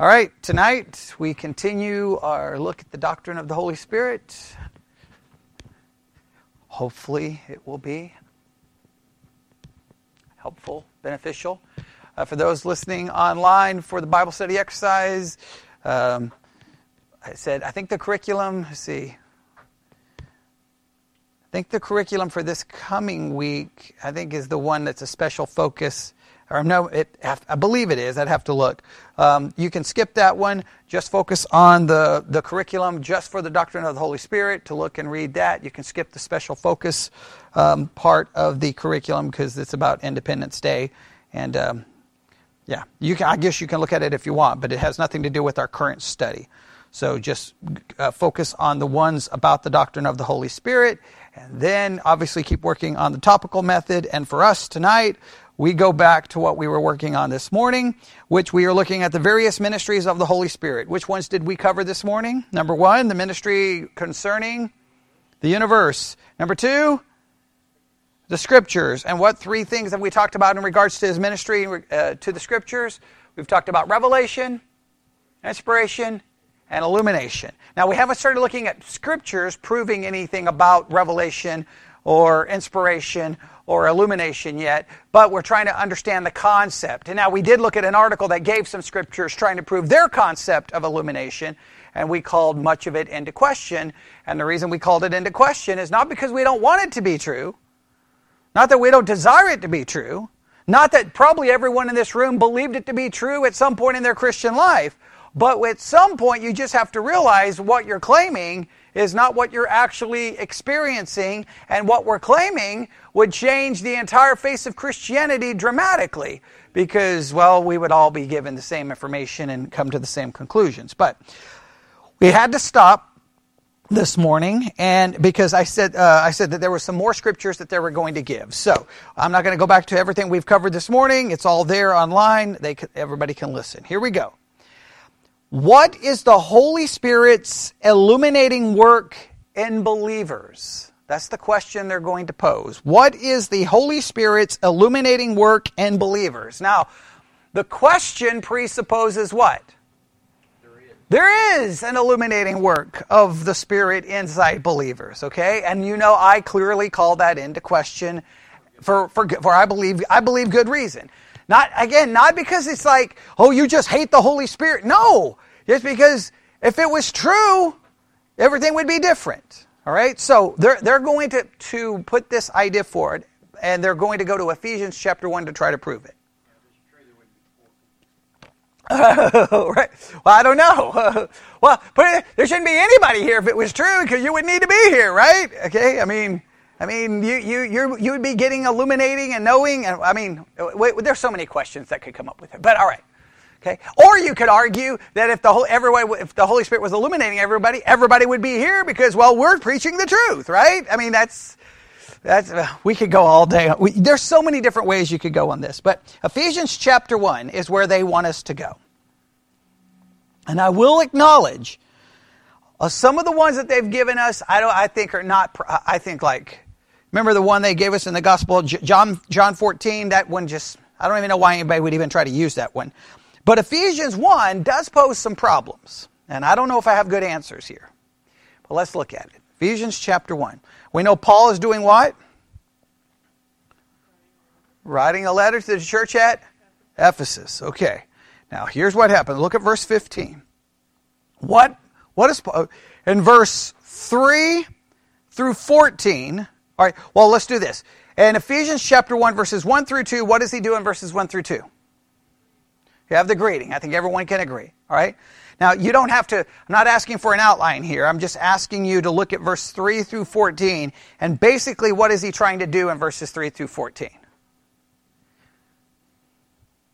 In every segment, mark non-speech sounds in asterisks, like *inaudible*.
All right, tonight we continue our look at the doctrine of the Holy Spirit. Hopefully, it will be helpful, beneficial. Uh, for those listening online for the Bible study exercise, um, I said, I think the curriculum, see, I think the curriculum for this coming week, I think, is the one that's a special focus or no, it, I believe it is. I'd have to look. Um, you can skip that one. Just focus on the, the curriculum just for the doctrine of the Holy Spirit to look and read that. You can skip the special focus um, part of the curriculum because it's about Independence Day. And um, yeah, you can, I guess you can look at it if you want, but it has nothing to do with our current study. So just uh, focus on the ones about the doctrine of the Holy Spirit, and then obviously keep working on the topical method. And for us tonight, we go back to what we were working on this morning, which we are looking at the various ministries of the Holy Spirit. Which ones did we cover this morning? Number one, the ministry concerning the universe. Number two, the scriptures. And what three things have we talked about in regards to his ministry uh, to the scriptures? We've talked about revelation, inspiration, and illumination. Now, we haven't started looking at scriptures proving anything about revelation or inspiration or illumination yet, but we're trying to understand the concept. And now we did look at an article that gave some scriptures trying to prove their concept of illumination, and we called much of it into question. And the reason we called it into question is not because we don't want it to be true, not that we don't desire it to be true, not that probably everyone in this room believed it to be true at some point in their Christian life, but at some point you just have to realize what you're claiming is not what you're actually experiencing, and what we're claiming would change the entire face of Christianity dramatically because, well, we would all be given the same information and come to the same conclusions. But we had to stop this morning and because I said uh, I said that there were some more scriptures that they were going to give. So I'm not going to go back to everything we've covered this morning. It's all there online. They everybody can listen. Here we go. What is the Holy Spirit's illuminating work in believers? That's the question they're going to pose. What is the Holy Spirit's illuminating work in believers? Now, the question presupposes what? There is an illuminating work of the Spirit inside believers, okay? And you know, I clearly call that into question for, for, for I believe, I believe good reason. Not, again, not because it's like, oh, you just hate the Holy Spirit. No, just because if it was true, everything would be different. All right? So they're, they're going to, to put this idea forward, and they're going to go to Ephesians chapter 1 to try to prove it. *laughs* right. Well, I don't know. *laughs* well, it, there shouldn't be anybody here if it was true, because you would need to be here, right? Okay. I mean, I mean, you you you you would be getting illuminating and knowing, and I mean, wait, there's so many questions that could come up with it. But all right. Okay? Or you could argue that if the whole everybody, if the Holy Spirit was illuminating everybody, everybody would be here because well, we're preaching the truth, right? I mean, that's that's we could go all day. We, there's so many different ways you could go on this, but Ephesians chapter one is where they want us to go. And I will acknowledge uh, some of the ones that they've given us. I don't. I think are not. I think like remember the one they gave us in the Gospel John John 14. That one just. I don't even know why anybody would even try to use that one. But Ephesians 1 does pose some problems. And I don't know if I have good answers here. But let's look at it. Ephesians chapter 1. We know Paul is doing what? Writing a letter to the church at Ephesus. Okay. Now, here's what happened. Look at verse 15. What, what is, in verse 3 through 14, all right, well, let's do this. In Ephesians chapter 1, verses 1 through 2, what does he do in verses 1 through 2? You have the greeting. I think everyone can agree. All right? Now, you don't have to, I'm not asking for an outline here. I'm just asking you to look at verse 3 through 14. And basically, what is he trying to do in verses 3 through 14?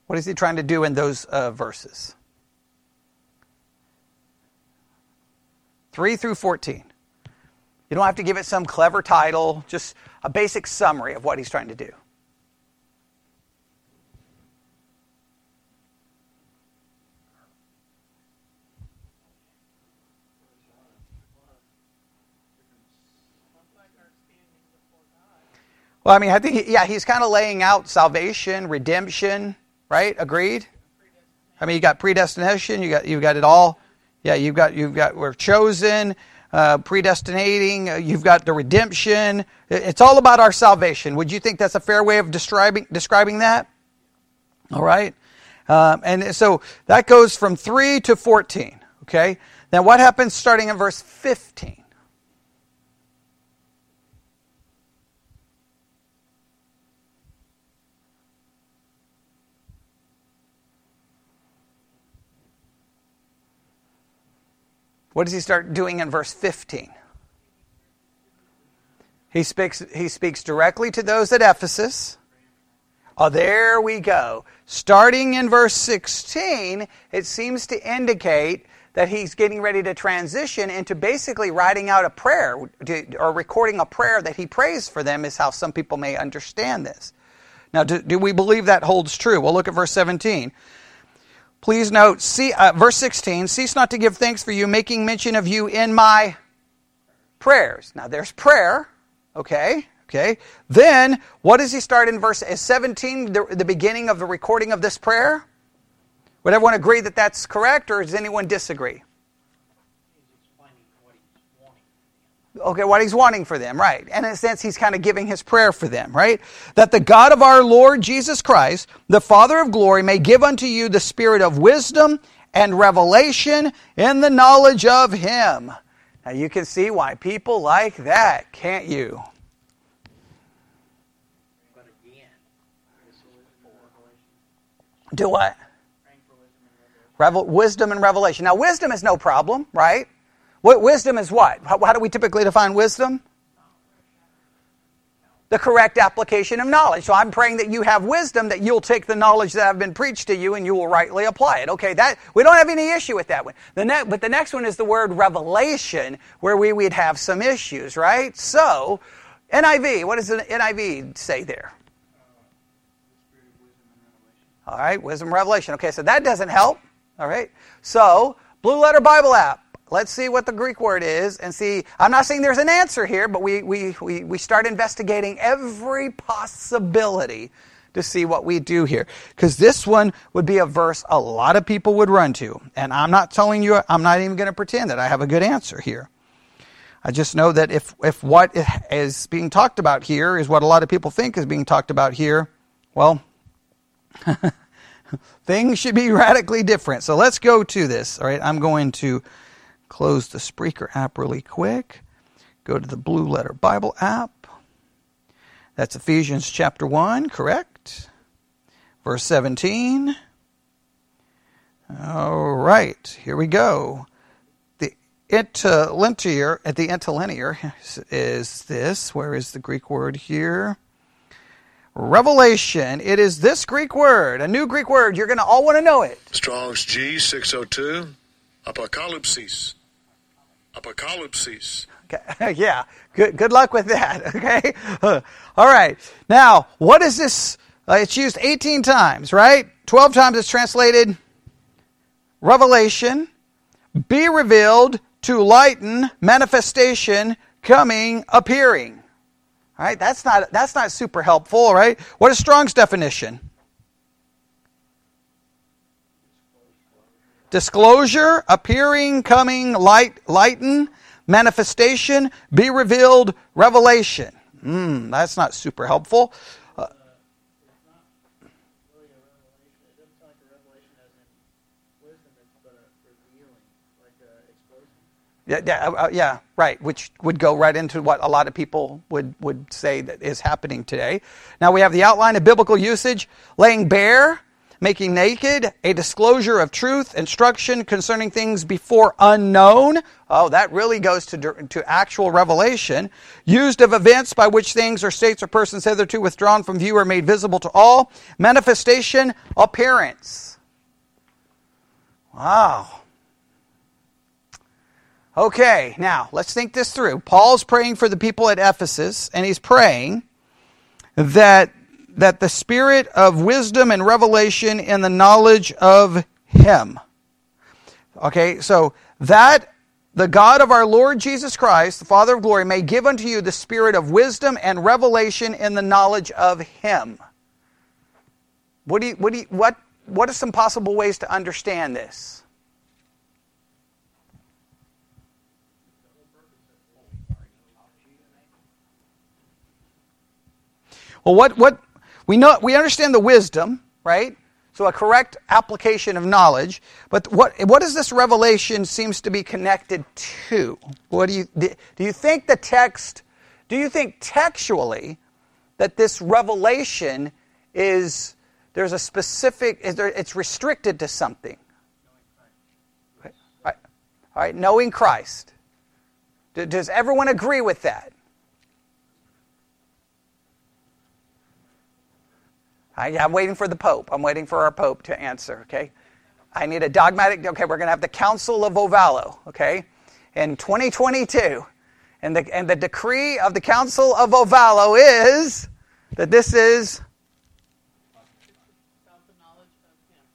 What is he trying to do in those uh, verses? 3 through 14. You don't have to give it some clever title, just a basic summary of what he's trying to do. Well, I mean, I think, yeah, he's kind of laying out salvation, redemption, right? Agreed? I mean, you got predestination. You got you've got it all. Yeah, you've got you've got we're chosen, uh, predestinating. Uh, you've got the redemption. It's all about our salvation. Would you think that's a fair way of describing describing that? All right, um, and so that goes from three to fourteen. Okay, now what happens starting in verse fifteen? What does he start doing in verse 15? He speaks, he speaks directly to those at Ephesus. Oh, there we go. Starting in verse 16, it seems to indicate that he's getting ready to transition into basically writing out a prayer or recording a prayer that he prays for them, is how some people may understand this. Now, do, do we believe that holds true? Well, look at verse 17. Please note, see, uh, verse 16, cease not to give thanks for you, making mention of you in my prayers. Now there's prayer, okay? Okay. Then, what does he start in verse 17, the, the beginning of the recording of this prayer? Would everyone agree that that's correct, or does anyone disagree? Okay, what he's wanting for them, right. And in a sense, he's kind of giving his prayer for them, right? That the God of our Lord Jesus Christ, the Father of glory, may give unto you the spirit of wisdom and revelation in the knowledge of him. Now you can see why people like that, can't you? Do what? Revel- wisdom and revelation. Now, wisdom is no problem, right? What wisdom is what? How, how do we typically define wisdom? The correct application of knowledge. So I'm praying that you have wisdom, that you'll take the knowledge that I've been preached to you and you will rightly apply it. Okay, that we don't have any issue with that one. The ne- but the next one is the word revelation, where we would have some issues, right? So, NIV, what does the NIV say there? All right, wisdom revelation. Okay, so that doesn't help. All right, so Blue Letter Bible app. Let's see what the Greek word is and see. I'm not saying there's an answer here, but we, we, we, we start investigating every possibility to see what we do here. Because this one would be a verse a lot of people would run to. And I'm not telling you, I'm not even going to pretend that I have a good answer here. I just know that if, if what is being talked about here is what a lot of people think is being talked about here, well, *laughs* things should be radically different. So let's go to this. All right, I'm going to Close the Spreaker app really quick. Go to the Blue Letter Bible app. That's Ephesians chapter 1, correct? Verse 17. All right, here we go. The interlinear, at the interlinear is this. Where is the Greek word here? Revelation. It is this Greek word, a new Greek word. You're going to all want to know it. Strong's G602. Apocalypses. Apocalypses. Okay. *laughs* yeah. Good. Good luck with that. *laughs* Okay. *laughs* All right. Now, what is this? Uh, it's used 18 times, right? 12 times it's translated revelation, be revealed, to lighten, manifestation, coming, appearing. All right? That's not that's not super helpful, right? What is Strong's definition? Disclosure, appearing, coming, light, lighten, manifestation, be revealed, revelation. Hmm, that's not super helpful. Uh, yeah, yeah, uh, uh, yeah, right. Which would go right into what a lot of people would, would say that is happening today. Now we have the outline of biblical usage, laying bare, making naked, a disclosure of truth, instruction concerning things before unknown. Oh, that really goes to, to actual revelation. Used of events by which things or states or persons hitherto withdrawn from view are made visible to all. Manifestation, appearance. Wow. Okay, now let's think this through. Paul's praying for the people at Ephesus, and he's praying that that the spirit of wisdom and revelation in the knowledge of Him. Okay, so that the God of our Lord Jesus Christ, the Father of glory, may give unto you the spirit of wisdom and revelation in the knowledge of Him. What do you, what do you, what, what are some possible ways to understand this? Well, what, what we know we understand the wisdom, right? So a correct application of knowledge. But what what does this revelation seems to be connected to? What do you do you think the text do you think textually that this revelation is there's a specific is there, it's restricted to something? All right, knowing Christ. Does everyone agree with that? I, am waiting for the Pope. I'm waiting for our Pope to answer, okay? I need a dogmatic, okay, we're going to have the Council of Ovalo, okay, in 2022. And the, and the decree of the Council of Ovalo is that this is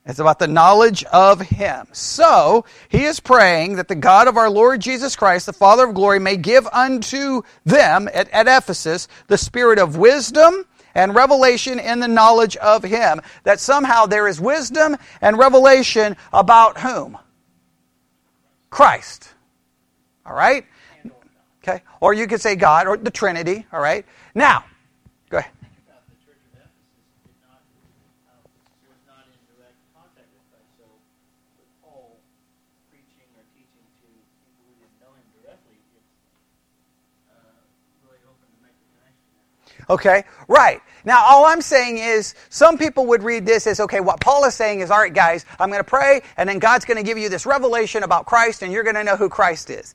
It's about the knowledge of Him. So, he is praying that the God of our Lord Jesus Christ, the Father of glory, may give unto them at, at Ephesus the spirit of wisdom and revelation in the knowledge of Him. That somehow there is wisdom and revelation about whom? Christ. All right? Okay? Or you could say God or the Trinity. All right? Now, go ahead. Okay, right. Now, all I'm saying is, some people would read this as, okay, what Paul is saying is, all right, guys, I'm going to pray, and then God's going to give you this revelation about Christ, and you're going to know who Christ is.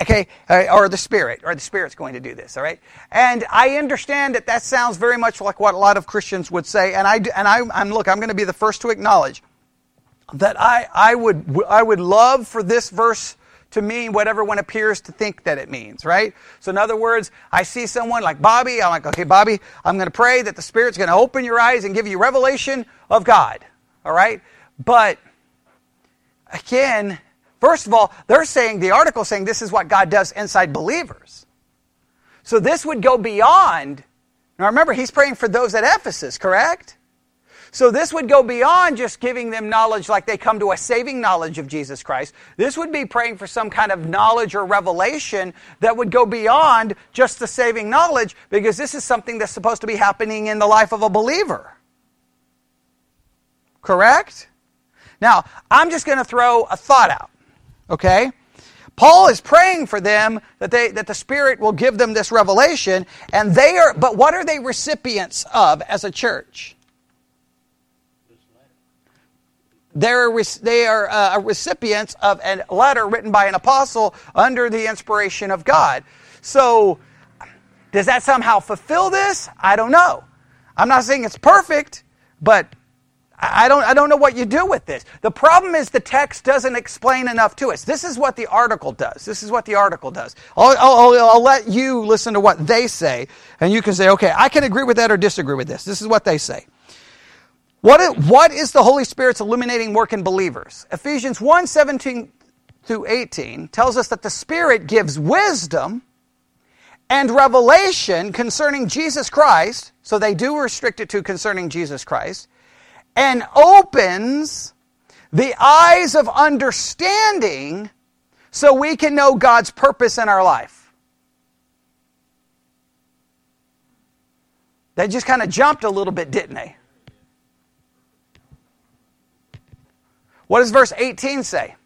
Okay, uh, or the Spirit, or the Spirit's going to do this, all right? And I understand that that sounds very much like what a lot of Christians would say, and I, and I, I'm, look, I'm going to be the first to acknowledge that I, I would, I would love for this verse to mean whatever one appears to think that it means, right? So, in other words, I see someone like Bobby. I'm like, okay, Bobby, I'm going to pray that the Spirit's going to open your eyes and give you revelation of God, all right? But again, first of all, they're saying, the article saying this is what God does inside believers. So, this would go beyond. Now, remember, he's praying for those at Ephesus, correct? So this would go beyond just giving them knowledge like they come to a saving knowledge of Jesus Christ. This would be praying for some kind of knowledge or revelation that would go beyond just the saving knowledge because this is something that's supposed to be happening in the life of a believer. Correct? Now, I'm just going to throw a thought out. Okay? Paul is praying for them that they that the Spirit will give them this revelation, and they are. But what are they recipients of as a church? They're, they are uh, recipients of a letter written by an apostle under the inspiration of God. So, does that somehow fulfill this? I don't know. I'm not saying it's perfect, but I don't, I don't know what you do with this. The problem is the text doesn't explain enough to us. This is what the article does. This is what the article does. I'll, I'll, I'll let you listen to what they say, and you can say, okay, I can agree with that or disagree with this. This is what they say. What is, what is the Holy Spirit's illuminating work in believers? Ephesians 1 17 through 18 tells us that the Spirit gives wisdom and revelation concerning Jesus Christ, so they do restrict it to concerning Jesus Christ, and opens the eyes of understanding so we can know God's purpose in our life. They just kind of jumped a little bit, didn't they? What does verse 18 say?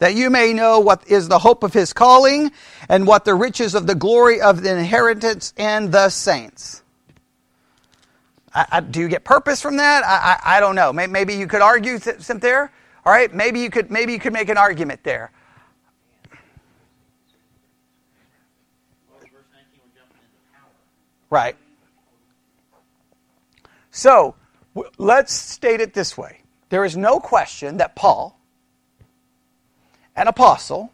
that you may know what is the hope of his calling and what the riches of the glory of the inheritance in the saints. I, I, do you get purpose from that? I, I don't know. Maybe you could argue some there. All right, maybe you could maybe you could make an argument there. Right. So, w- let's state it this way. There is no question that Paul, an apostle,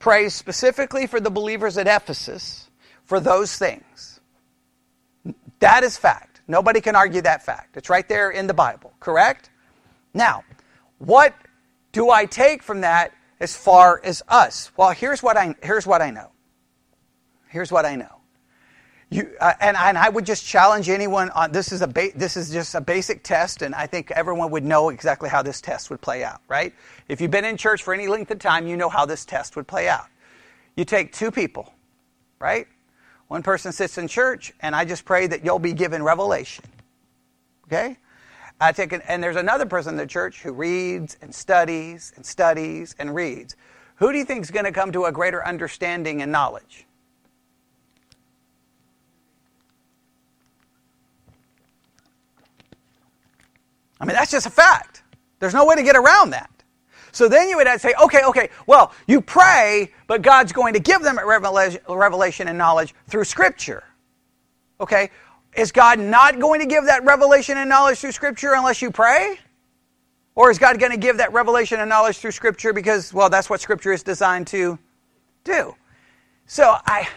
prays specifically for the believers at Ephesus for those things. That is fact. Nobody can argue that fact. It's right there in the Bible, correct? Now, what do I take from that as far as us? Well, here's what I, here's what I know. Here's what I know. You, uh, and, and I would just challenge anyone on this is a ba- this is just a basic test, and I think everyone would know exactly how this test would play out, right? If you've been in church for any length of time, you know how this test would play out. You take two people, right? One person sits in church, and I just pray that you'll be given revelation. Okay? I take an, and there's another person in the church who reads and studies and studies and reads. Who do you think is going to come to a greater understanding and knowledge? I mean, that's just a fact. There's no way to get around that. So then you would say, okay, okay, well, you pray, but God's going to give them a revelation and knowledge through Scripture. Okay? Is God not going to give that revelation and knowledge through Scripture unless you pray? Or is God going to give that revelation and knowledge through Scripture because, well, that's what Scripture is designed to do? So I,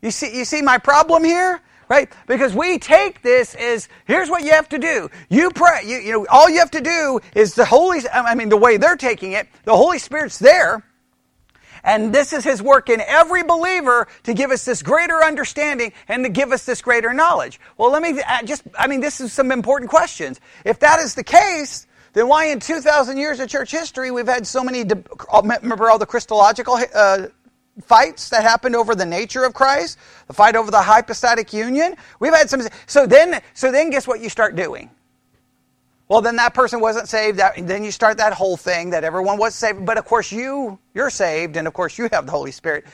you see, you see my problem here? Right? Because we take this as here's what you have to do. You pray. You, you know, all you have to do is the Holy. I mean, the way they're taking it, the Holy Spirit's there. And this is his work in every believer to give us this greater understanding and to give us this greater knowledge. Well, let me uh, just, I mean, this is some important questions. If that is the case, then why in 2,000 years of church history we've had so many, remember all the Christological uh, fights that happened over the nature of Christ, the fight over the hypostatic union. We've had some. So then, so then, guess what you start doing? Well, then that person wasn't saved. That, then you start that whole thing that everyone was saved, but of course you you're saved, and of course you have the Holy Spirit.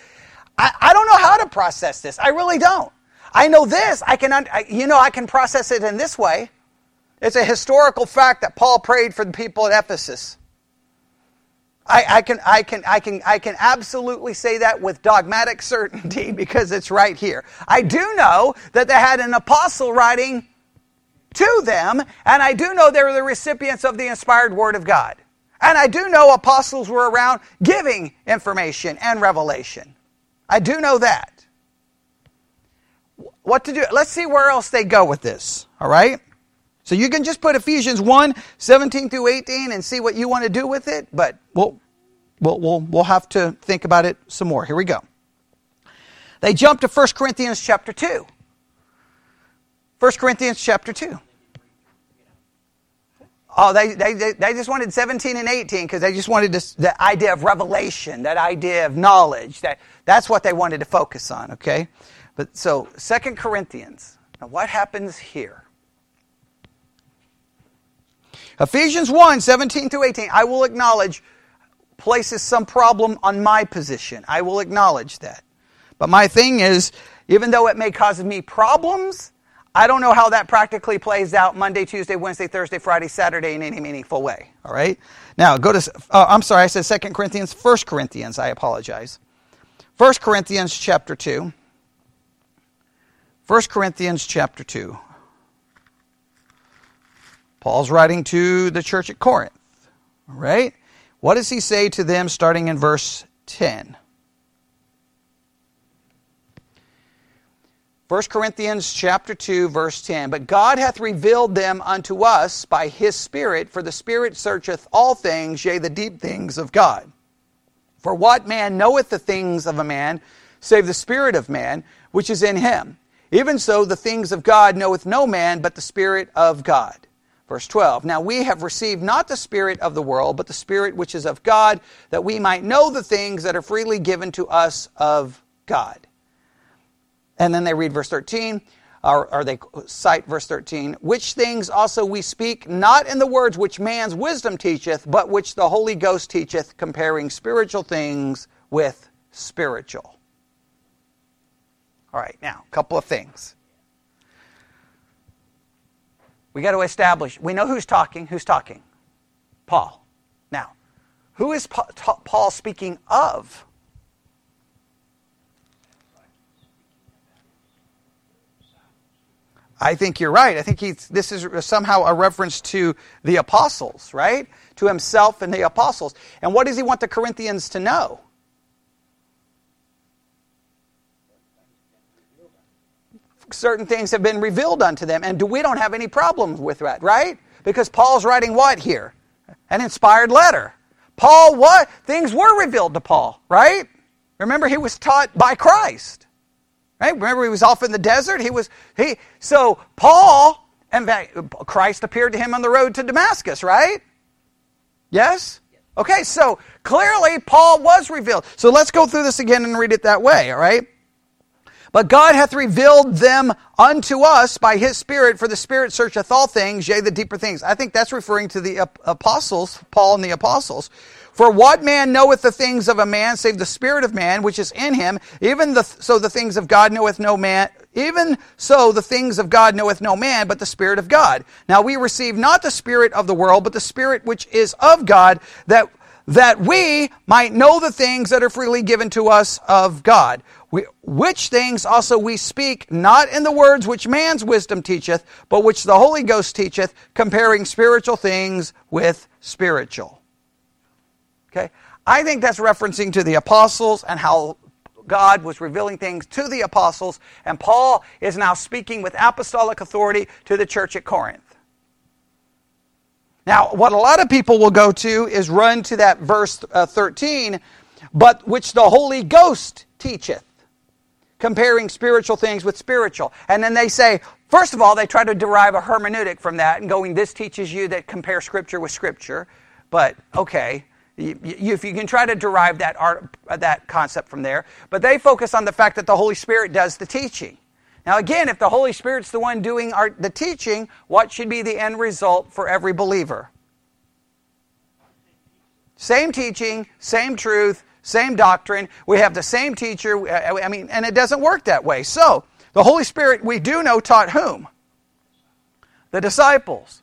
I, I don't know how to process this. I really don't. I know this. I can, you know, I can process it in this way. It's a historical fact that Paul prayed for the people at Ephesus. I, I, can, I, can, I, can, I can absolutely say that with dogmatic certainty *laughs* because it's right here. I do know that they had an apostle writing to them, and I do know they were the recipients of the inspired Word of God. And I do know apostles were around giving information and revelation. I do know that. What to do? Let's see where else they go with this, all right? So you can just put Ephesians 1, 17 through 18 and see what you want to do with it, but we'll, we'll, we'll, we'll have to think about it some more. Here we go. They jump to 1 Corinthians chapter 2. 1 Corinthians chapter 2. Oh, they, they, they just wanted 17 and 18 because they just wanted this, the idea of revelation, that idea of knowledge. That, that's what they wanted to focus on, okay? But so, 2 Corinthians. Now, what happens here? Ephesians 1 17 through 18, I will acknowledge, places some problem on my position. I will acknowledge that. But my thing is, even though it may cause me problems, I don't know how that practically plays out Monday, Tuesday, Wednesday, Thursday, Friday, Saturday in any meaningful way. All right? Now, go to, uh, I'm sorry, I said 2 Corinthians, 1 Corinthians, I apologize. 1 Corinthians chapter 2. 1 Corinthians chapter 2. Paul's writing to the church at Corinth. All right? What does he say to them starting in verse 10? 1 Corinthians chapter 2 verse 10 But God hath revealed them unto us by his spirit for the spirit searcheth all things yea the deep things of God For what man knoweth the things of a man save the spirit of man which is in him even so the things of God knoweth no man but the spirit of God Verse 12 Now we have received not the Spirit of the world, but the Spirit which is of God, that we might know the things that are freely given to us of God. And then they read verse 13, or, or they cite verse 13, which things also we speak, not in the words which man's wisdom teacheth, but which the Holy Ghost teacheth, comparing spiritual things with spiritual. All right, now, a couple of things. We got to establish. We know who's talking. Who's talking? Paul. Now, who is Paul speaking of? I think you're right. I think he's, this is somehow a reference to the apostles, right? To himself and the apostles. And what does he want the Corinthians to know? Certain things have been revealed unto them. And do, we don't have any problems with that, right? Because Paul's writing what here? An inspired letter. Paul, what? Things were revealed to Paul, right? Remember, he was taught by Christ. Right? Remember, he was off in the desert. He was he. So Paul, and Christ appeared to him on the road to Damascus. Right? Yes. Okay. So clearly, Paul was revealed. So let's go through this again and read it that way. All right. But God hath revealed them unto us by his Spirit, for the Spirit searcheth all things, yea, the deeper things. I think that's referring to the apostles, Paul and the apostles. For what man knoweth the things of a man save the spirit of man which is in him? Even the, so the things of God knoweth no man, even so the things of God knoweth no man, but the spirit of God. Now we receive not the spirit of the world, but the spirit which is of God, that, that we might know the things that are freely given to us of God. Which things also we speak, not in the words which man's wisdom teacheth, but which the Holy Ghost teacheth, comparing spiritual things with spiritual. Okay? I think that's referencing to the apostles and how God was revealing things to the apostles, and Paul is now speaking with apostolic authority to the church at Corinth. Now, what a lot of people will go to is run to that verse uh, 13, but which the Holy Ghost teacheth, comparing spiritual things with spiritual. And then they say, first of all, they try to derive a hermeneutic from that and going, this teaches you that compare Scripture with Scripture. But, okay, you, you, if you can try to derive that art, that concept from there, but they focus on the fact that the Holy Spirit does the teaching. Now, again, if the Holy Spirit's the one doing our, the teaching, what should be the end result for every believer? Same teaching, same truth, same doctrine. We have the same teacher. Uh, I mean, and it doesn't work that way. So, the Holy Spirit, we do know, taught whom? The disciples.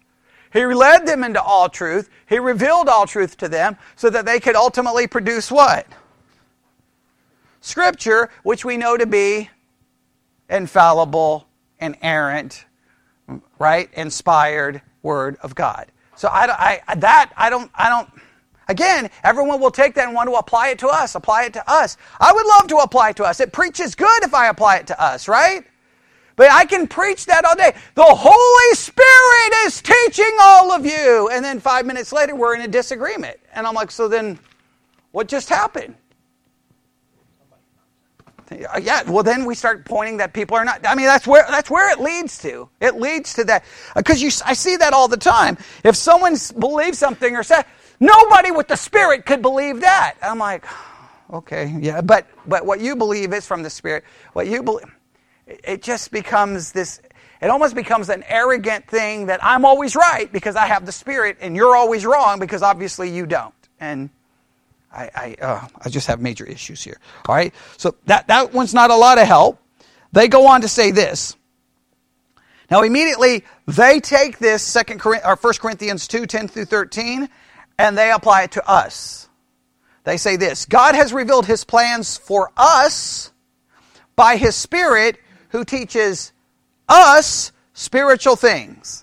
He led them into all truth. He revealed all truth to them so that they could ultimately produce what? Scripture, which we know to be infallible, inerrant, right? Inspired Word of God. So I, I, that I don't, I don't. Again, everyone will take that and want to apply it to us. Apply it to us. I would love to apply it to us. It preaches good if I apply it to us, right? But I can preach that all day. The Holy Spirit is teaching all of you. And then five minutes later, we're in a disagreement. And I'm like, so then what just happened? Yeah, well, then we start pointing that people are not. I mean, that's where that's where it leads to. It leads to that because you. I see that all the time. If someone believes something or says, nobody with the Spirit could believe that. I'm like, *sighs* okay, yeah, but but what you believe is from the Spirit. What you believe it just becomes this it almost becomes an arrogant thing that I'm always right because I have the Spirit and you're always wrong because obviously you don't. And I, I, uh, I just have major issues here. All right? So that, that one's not a lot of help. They go on to say this. Now, immediately, they take this second or 1 Corinthians 2 10 through 13 and they apply it to us. They say this God has revealed his plans for us by his Spirit who teaches us spiritual things.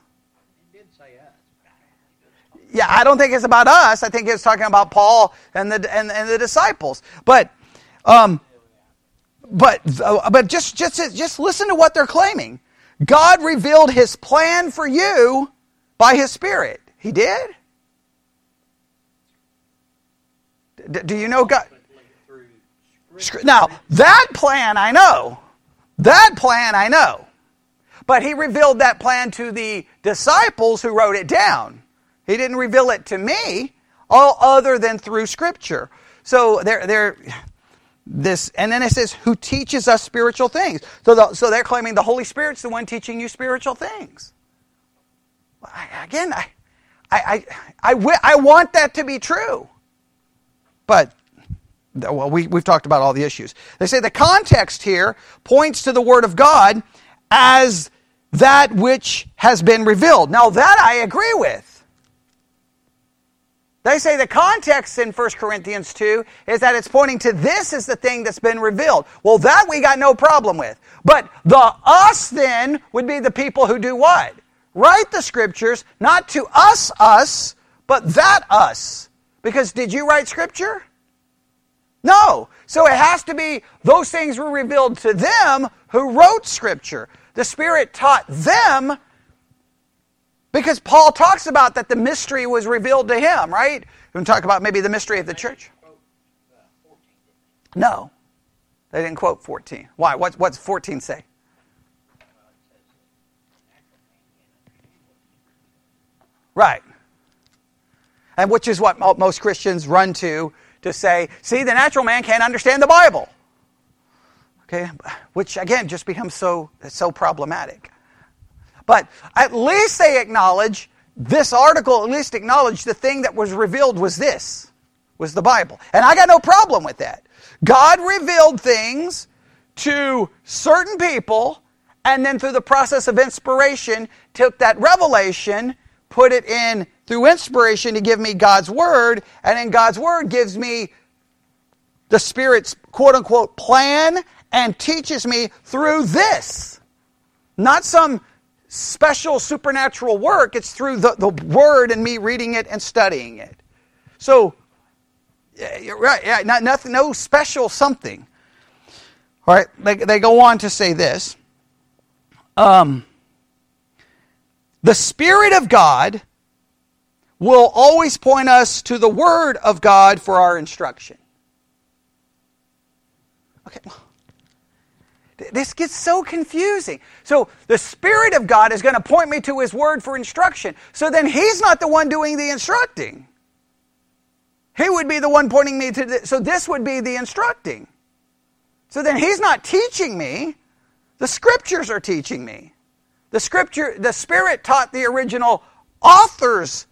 Yeah, I don't think it's about us. I think it's talking about Paul and the and, and the disciples. But, um, but uh, but just just just listen to what they're claiming. God revealed His plan for you by His Spirit. He did. D- do you know God? Now that plan I know. That plan I know. But he revealed that plan to the disciples who wrote it down. He didn't reveal it to me, all other than through Scripture. So they're, they're this, and then it says, who teaches us spiritual things. So, the, so they're claiming the Holy Spirit's the one teaching you spiritual things. I, again, I, I, I, I, I want that to be true. But well, we, we've talked about all the issues. They say the context here points to the Word of God as that which has been revealed. Now, that I agree with. They say the context in 1 Corinthians 2 is that it's pointing to this is the thing that's been revealed. Well, that we got no problem with. But the us then would be the people who do what? Write the scriptures, not to us, us, but that us. Because did you write scripture? No. So it has to be those things were revealed to them who wrote Scripture. The Spirit taught them because Paul talks about that the mystery was revealed to him, right? We can talk about maybe the mystery of the church. No. They didn't quote 14. Why? What, what's 14 say? Right. And which is what most Christians run to to say, see, the natural man can't understand the Bible. Okay, which again just becomes so so problematic. But at least they acknowledge this article at least acknowledge the thing that was revealed was this was the Bible. And I got no problem with that. God revealed things to certain people and then through the process of inspiration took that revelation, put it in through inspiration to give me God's word, and then God's word gives me the Spirit's quote unquote plan and teaches me through this. Not some special supernatural work, it's through the, the Word and me reading it and studying it. So, yeah, right, yeah, not, nothing, no special something. All right, they, they go on to say this. Um, the Spirit of God will always point us to the Word of God for our instruction. Okay. This gets so confusing. So the Spirit of God is going to point me to His Word for instruction. So then He's not the one doing the instructing. He would be the one pointing me to the, so this would be the instructing. So then He's not teaching me. The Scriptures are teaching me. The Scripture, the Spirit taught the original authors.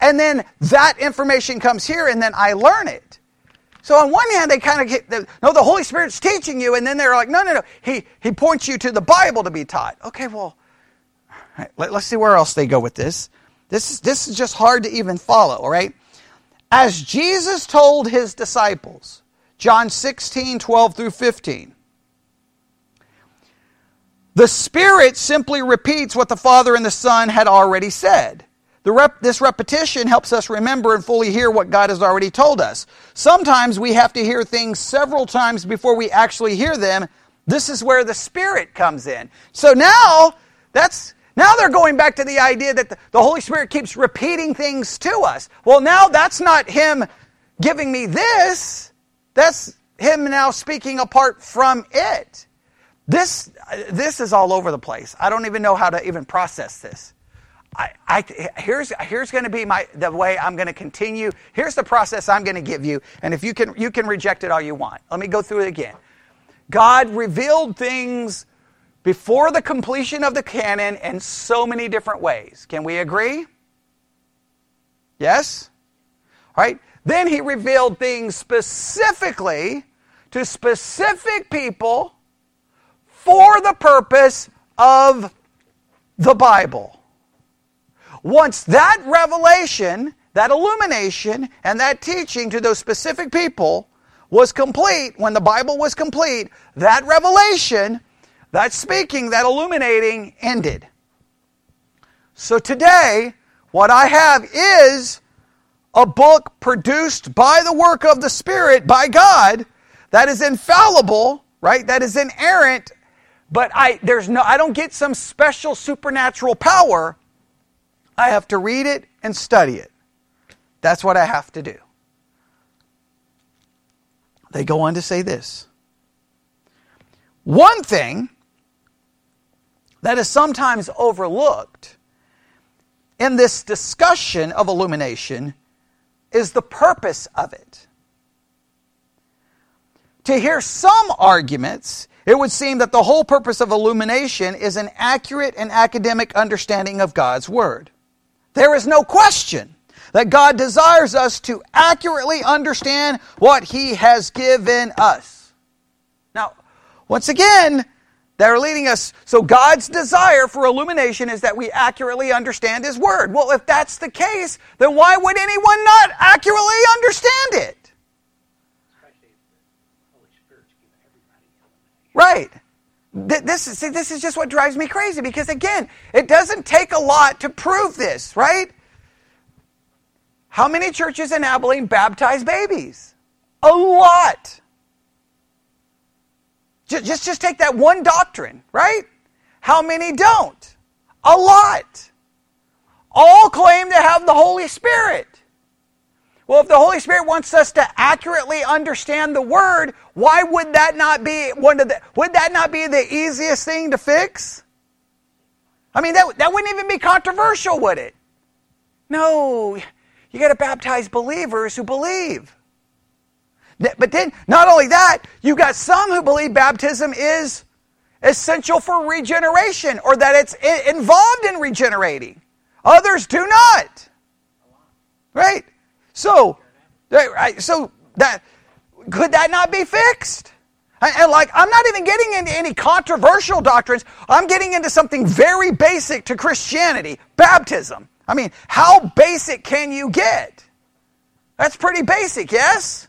And then that information comes here and then I learn it. So on one hand, they kind of no, the Holy Spirit's teaching you, and then they're like, no, no, no. He, he points you to the Bible to be taught. Okay, well, right, let, us see where else they go with this. This is, this is just hard to even follow, all right? As Jesus told his disciples, John 16, 12 through 15, the Spirit simply repeats what the Father and the Son had already said. Rep- this repetition helps us remember and fully hear what God has already told us. Sometimes we have to hear things several times before we actually hear them. This is where the Spirit comes in. So now, that's now they're going back to the idea that the, the Holy Spirit keeps repeating things to us. Well, now that's not Him giving me this. That's Him now speaking apart from it. This, this is all over the place. I don't even know how to even process this. I, I, here's here's going to be my the way I'm going to continue. Here's the process I'm going to give you, and if you can you can reject it all you want. Let me go through it again. God revealed things before the completion of the canon in so many different ways. Can we agree? Yes. All right. Then He revealed things specifically to specific people for the purpose of the Bible. Once that revelation, that illumination, and that teaching to those specific people was complete, when the Bible was complete, that revelation, that speaking, that illuminating ended. So today, what I have is a book produced by the work of the Spirit, by God, that is infallible, right? That is inerrant, but I there's no I don't get some special supernatural power. I have to read it and study it. That's what I have to do. They go on to say this. One thing that is sometimes overlooked in this discussion of illumination is the purpose of it. To hear some arguments, it would seem that the whole purpose of illumination is an accurate and academic understanding of God's Word. There is no question that God desires us to accurately understand what He has given us. Now, once again, they're leading us. So, God's desire for illumination is that we accurately understand His Word. Well, if that's the case, then why would anyone not accurately understand it? Right. This is, see, this is just what drives me crazy because, again, it doesn't take a lot to prove this, right? How many churches in Abilene baptize babies? A lot. Just, just, just take that one doctrine, right? How many don't? A lot. All claim to have the Holy Spirit. Well, if the Holy Spirit wants us to accurately understand the Word, why would that not be one of the, would that not be the easiest thing to fix? I mean, that, that wouldn't even be controversial, would it? No, you got to baptize believers who believe. But then, not only that, you got some who believe baptism is essential for regeneration or that it's involved in regenerating. Others do not. Right? So, so that could that not be fixed? And like, I'm not even getting into any controversial doctrines. I'm getting into something very basic to Christianity baptism. I mean, how basic can you get? That's pretty basic, yes?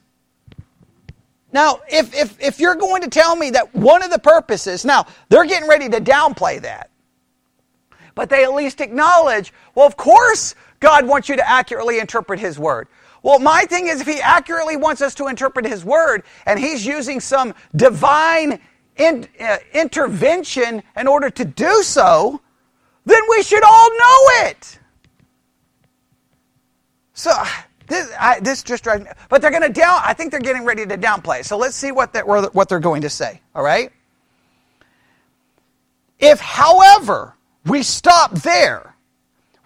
Now, if, if, if you're going to tell me that one of the purposes, now, they're getting ready to downplay that. But they at least acknowledge, well, of course, God wants you to accurately interpret His Word. Well, my thing is, if He accurately wants us to interpret His Word and He's using some divine in, uh, intervention in order to do so, then we should all know it. So, this, I, this just drives me. But they're going to down. I think they're getting ready to downplay. So let's see what, that, what they're going to say. All right. If, however, we stop there,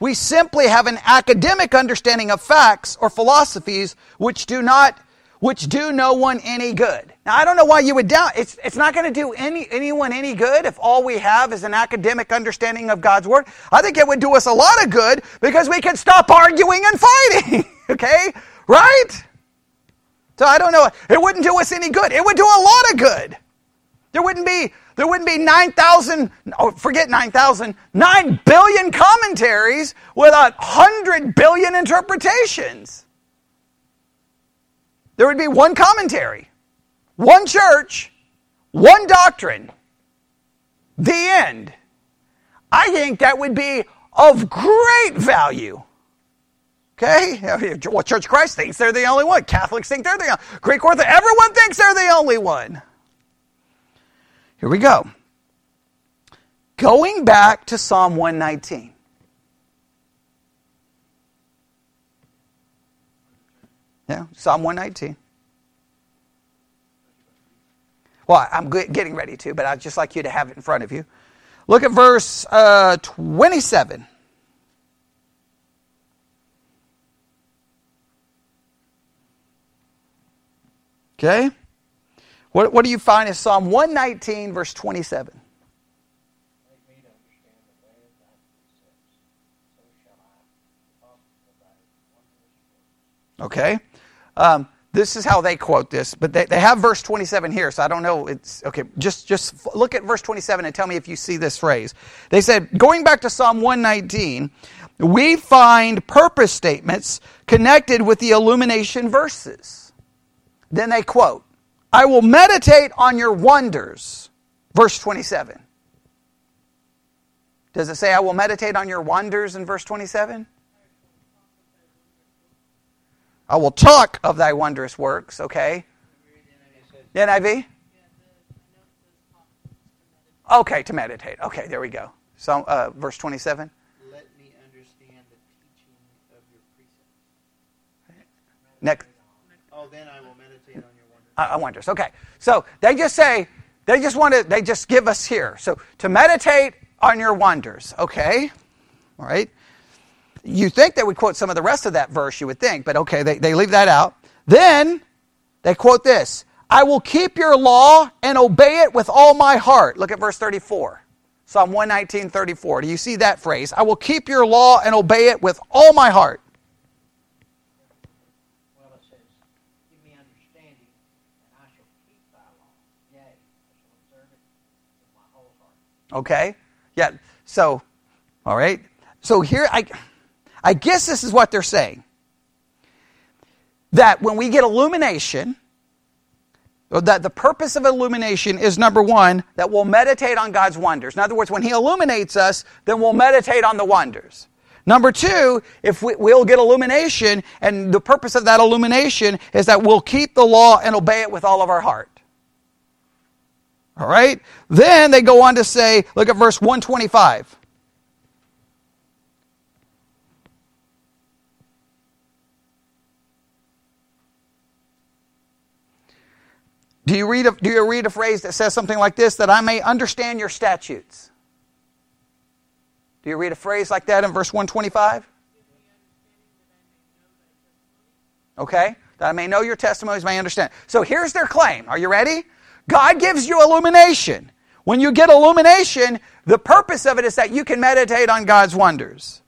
we simply have an academic understanding of facts or philosophies which do not which do no one any good. Now, I don't know why you would doubt. It's, it's not going to do any, anyone any good if all we have is an academic understanding of God's Word. I think it would do us a lot of good because we could stop arguing and fighting. *laughs* okay? Right? So I don't know. It wouldn't do us any good. It would do a lot of good. There wouldn't be there wouldn't be 9,000, oh, forget 9,000, 9 billion commentaries with a 100 billion interpretations. There would be one commentary, one church, one doctrine. The end. I think that would be of great value. Okay? Well, Church Christ thinks they're the only one. Catholics think they're the only Greek Orthodox, everyone thinks they're the only one. Here we go. Going back to Psalm 119. Yeah, Psalm 119. Well, I'm getting ready to, but I'd just like you to have it in front of you. Look at verse uh, 27. Okay? What, what do you find in Psalm 119, verse 27? Okay? Um, this is how they quote this, but they, they have verse 27 here, so I don't know. It's okay. Just just look at verse 27 and tell me if you see this phrase. They said, going back to Psalm 119, we find purpose statements connected with the illumination verses. Then they quote, I will meditate on your wonders. Verse 27. Does it say, I will meditate on your wonders in verse 27? I will talk of thy wondrous works, okay? The NIV? Okay, to meditate. Okay, there we go. So, uh, verse 27. Let me understand the teaching of your precepts. Next. Oh, then I Uh, wonders. Okay. So they just say, they just want to, they just give us here. So to meditate on your wonders. Okay. All right you think they would quote some of the rest of that verse, you would think, but okay, they, they leave that out. Then they quote this I will keep your law and obey it with all my heart. Look at verse 34. Psalm 119, 34. Do you see that phrase? I will keep your law and obey it with all my heart. Well, it says, Give me understanding, and I shall keep thy law. Yea, I shall observe it with my whole heart. Okay. Yeah. So, all right. So here I I guess this is what they're saying. That when we get illumination, that the purpose of illumination is number one, that we'll meditate on God's wonders. In other words, when He illuminates us, then we'll meditate on the wonders. Number two, if we, will get illumination, and the purpose of that illumination is that we'll keep the law and obey it with all of our heart. All right? Then they go on to say, look at verse 125. Do you, read a, do you read a phrase that says something like this, that I may understand your statutes? Do you read a phrase like that in verse 125? Okay? That I may know your testimonies, may understand. So here's their claim. Are you ready? God gives you illumination. When you get illumination, the purpose of it is that you can meditate on God's wonders.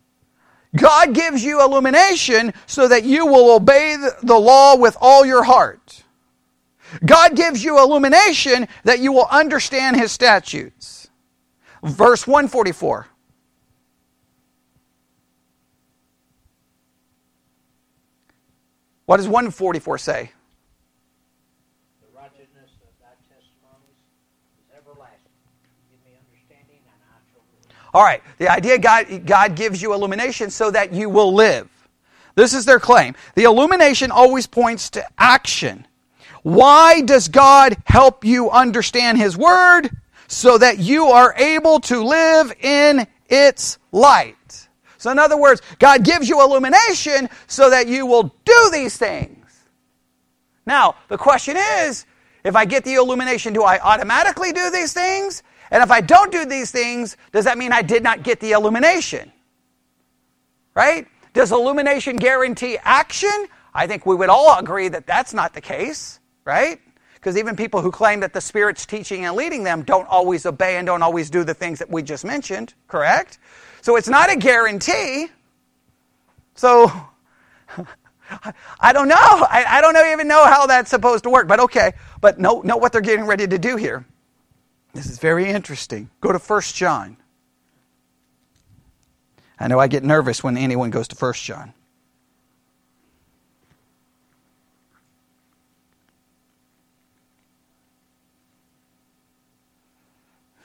God gives you illumination so that you will obey the law with all your heart. God gives you illumination that you will understand his statutes. Verse 144. What does 144 say? The righteousness of thy testimonies is everlasting. Give me understanding, and I shall live. All right, the idea God, God gives you illumination so that you will live. This is their claim. The illumination always points to action. Why does God help you understand His Word? So that you are able to live in its light. So, in other words, God gives you illumination so that you will do these things. Now, the question is if I get the illumination, do I automatically do these things? And if I don't do these things, does that mean I did not get the illumination? Right? Does illumination guarantee action? I think we would all agree that that's not the case, right? Because even people who claim that the Spirit's teaching and leading them don't always obey and don't always do the things that we just mentioned, correct? So it's not a guarantee. So *laughs* I don't know. I, I don't even know how that's supposed to work, but okay. But note, note what they're getting ready to do here. This is very interesting. Go to 1 John. I know I get nervous when anyone goes to 1 John.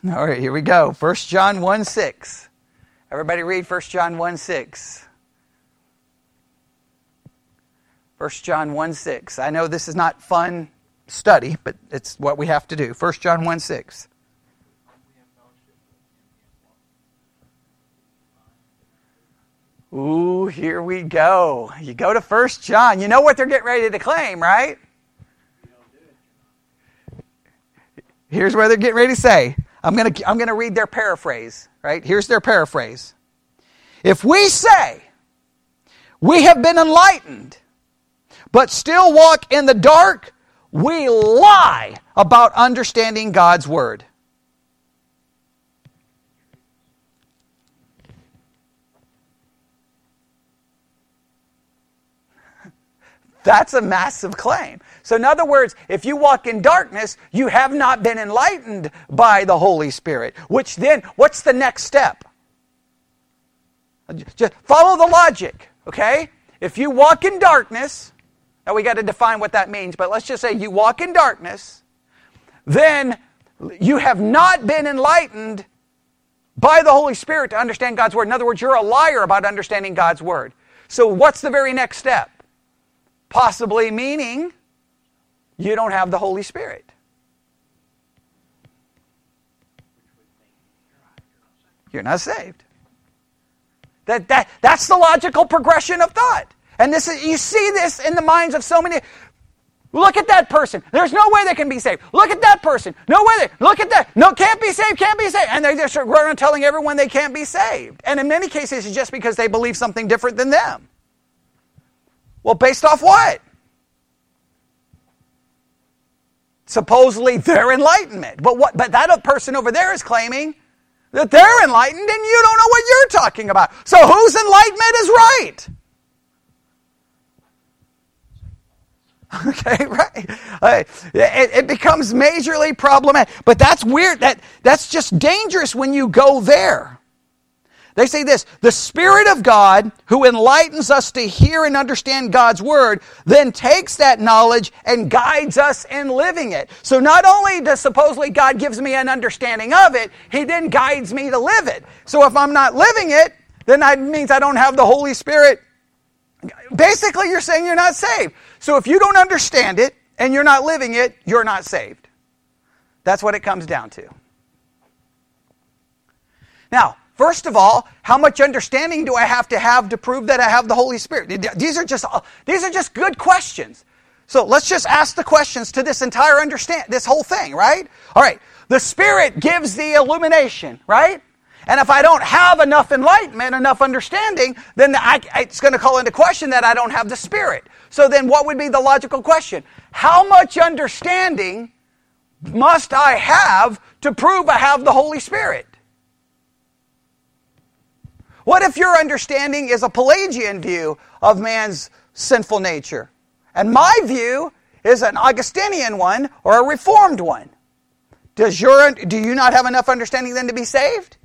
All right, here we go. 1 John 1 6. Everybody read 1 John 1 6. 1 John 1 6. I know this is not fun study, but it's what we have to do. 1 John 1 6. Ooh, here we go. You go to 1 John. You know what they're getting ready to claim, right? Here's where they're getting ready to say. I'm going to I'm going to read their paraphrase, right? Here's their paraphrase. If we say we have been enlightened but still walk in the dark, we lie about understanding God's word. That's a massive claim. So, in other words, if you walk in darkness, you have not been enlightened by the Holy Spirit. Which then, what's the next step? Just follow the logic, okay? If you walk in darkness, now we got to define what that means, but let's just say you walk in darkness, then you have not been enlightened by the Holy Spirit to understand God's Word. In other words, you're a liar about understanding God's Word. So, what's the very next step? Possibly meaning you don't have the Holy Spirit. You're not saved. That, that, that's the logical progression of thought. And this is, you see this in the minds of so many. Look at that person. There's no way they can be saved. Look at that person. No way. They, look at that. No, can't be saved, can't be saved. And they just are around telling everyone they can't be saved. And in many cases, it's just because they believe something different than them. Well, based off what? Supposedly their enlightenment. But what but that person over there is claiming that they're enlightened and you don't know what you're talking about. So whose enlightenment is right? *laughs* Okay, right. It, it, becomes majorly problematic. But that's weird. That, that's just dangerous when you go there. They say this the Spirit of God, who enlightens us to hear and understand God's Word, then takes that knowledge and guides us in living it. So not only does supposedly God gives me an understanding of it, He then guides me to live it. So if I'm not living it, then that means I don't have the Holy Spirit. Basically, you're saying you're not saved. So if you don't understand it and you're not living it, you're not saved. That's what it comes down to. Now, First of all, how much understanding do I have to have to prove that I have the Holy Spirit? These are just, uh, these are just good questions. So let's just ask the questions to this entire understand this whole thing, right? All right. The Spirit gives the illumination, right? And if I don't have enough enlightenment, enough understanding, then I, it's going to call into question that I don't have the Spirit. So then what would be the logical question? How much understanding must I have to prove I have the Holy Spirit? What if your understanding is a Pelagian view of man's sinful nature? And my view is an Augustinian one or a Reformed one. Does your, do you not have enough understanding then to be saved?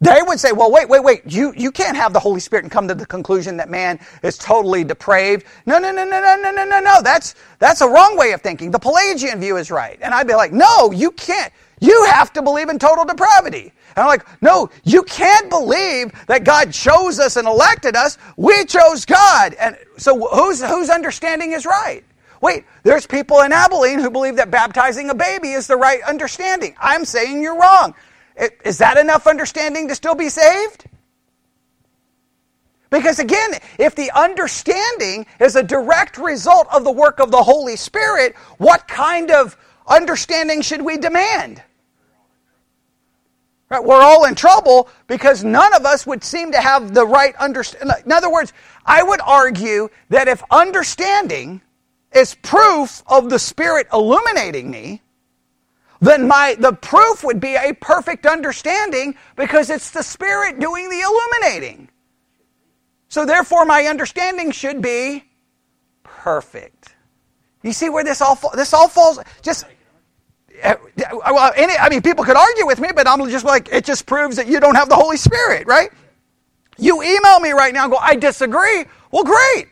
They would say, well, wait, wait, wait. You, you can't have the Holy Spirit and come to the conclusion that man is totally depraved. No, no, no, no, no, no, no, no, no. That's, that's a wrong way of thinking. The Pelagian view is right. And I'd be like, no, you can't. You have to believe in total depravity. And I'm like, no, you can't believe that God chose us and elected us. We chose God. And so whose, whose understanding is right? Wait, there's people in Abilene who believe that baptizing a baby is the right understanding. I'm saying you're wrong. Is that enough understanding to still be saved? Because again, if the understanding is a direct result of the work of the Holy Spirit, what kind of understanding should we demand? Right? We're all in trouble because none of us would seem to have the right understanding. In other words, I would argue that if understanding is proof of the Spirit illuminating me, then my the proof would be a perfect understanding because it's the Spirit doing the illuminating. So therefore, my understanding should be perfect. You see where this all this all falls? Just Eh, well, any, I mean, people could argue with me, but I'm just like, it just proves that you don't have the Holy Spirit, right? You email me right now and go, I disagree. Well, great.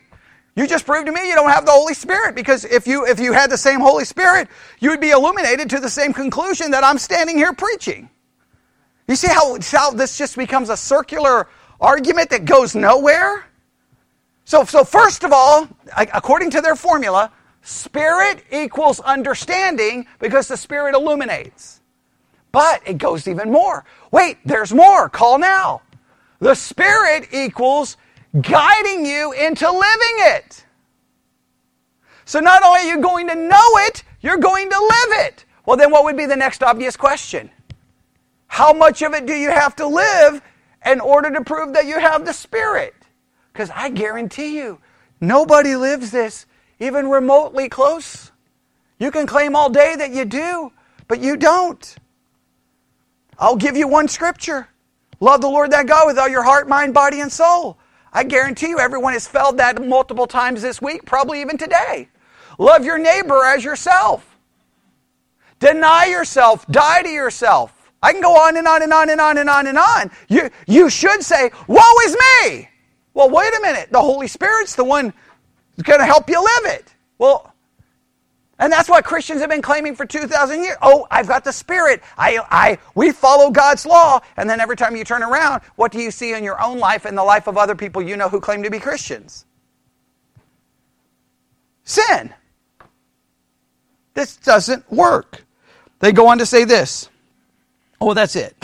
You just proved to me you don't have the Holy Spirit because if you, if you had the same Holy Spirit, you would be illuminated to the same conclusion that I'm standing here preaching. You see how, how this just becomes a circular argument that goes nowhere? So, so first of all, according to their formula, Spirit equals understanding because the Spirit illuminates. But it goes even more. Wait, there's more. Call now. The Spirit equals guiding you into living it. So not only are you going to know it, you're going to live it. Well, then what would be the next obvious question? How much of it do you have to live in order to prove that you have the Spirit? Because I guarantee you, nobody lives this even remotely close. You can claim all day that you do, but you don't. I'll give you one scripture. Love the Lord that God with all your heart, mind, body, and soul. I guarantee you everyone has felt that multiple times this week, probably even today. Love your neighbor as yourself. Deny yourself, die to yourself. I can go on and on and on and on and on and on. You, you should say, Woe is me! Well, wait a minute. The Holy Spirit's the one it's going to help you live it. Well, and that's what Christians have been claiming for 2,000 years. Oh, I've got the Spirit. I, I, we follow God's law. And then every time you turn around, what do you see in your own life and the life of other people you know who claim to be Christians? Sin. This doesn't work. They go on to say this. Oh, that's it.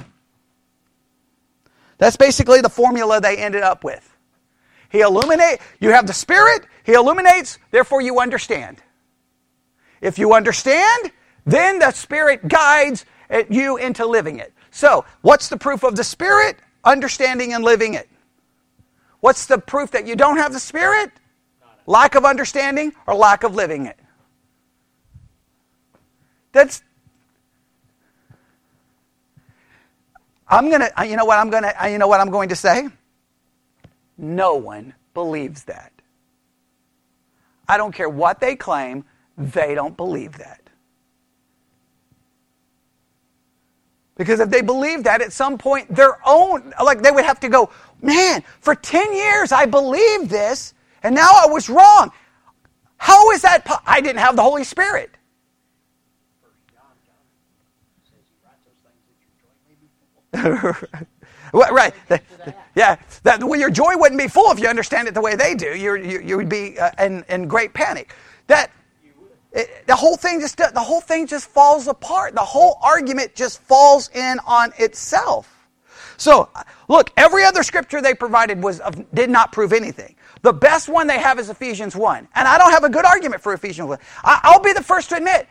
That's basically the formula they ended up with. He illuminate, you have the Spirit, He illuminates, therefore you understand. If you understand, then the Spirit guides you into living it. So, what's the proof of the Spirit? Understanding and living it. What's the proof that you don't have the Spirit? Lack of understanding or lack of living it. That's I'm to you know what I'm to you know what I'm going to say? No one believes that. I don't care what they claim, they don't believe that. Because if they believe that at some point, their own, like they would have to go, man, for 10 years I believed this, and now I was wrong. How is that? Po- I didn't have the Holy Spirit. *laughs* right. Yeah. That, well, your joy wouldn't be full if you understand it the way they do. You're, you, you would be uh, in, in great panic. That it, the whole thing just the whole thing just falls apart. The whole argument just falls in on itself. So, look, every other scripture they provided was of, did not prove anything. The best one they have is Ephesians 1. And I don't have a good argument for Ephesians 1. I, will be the first to admit,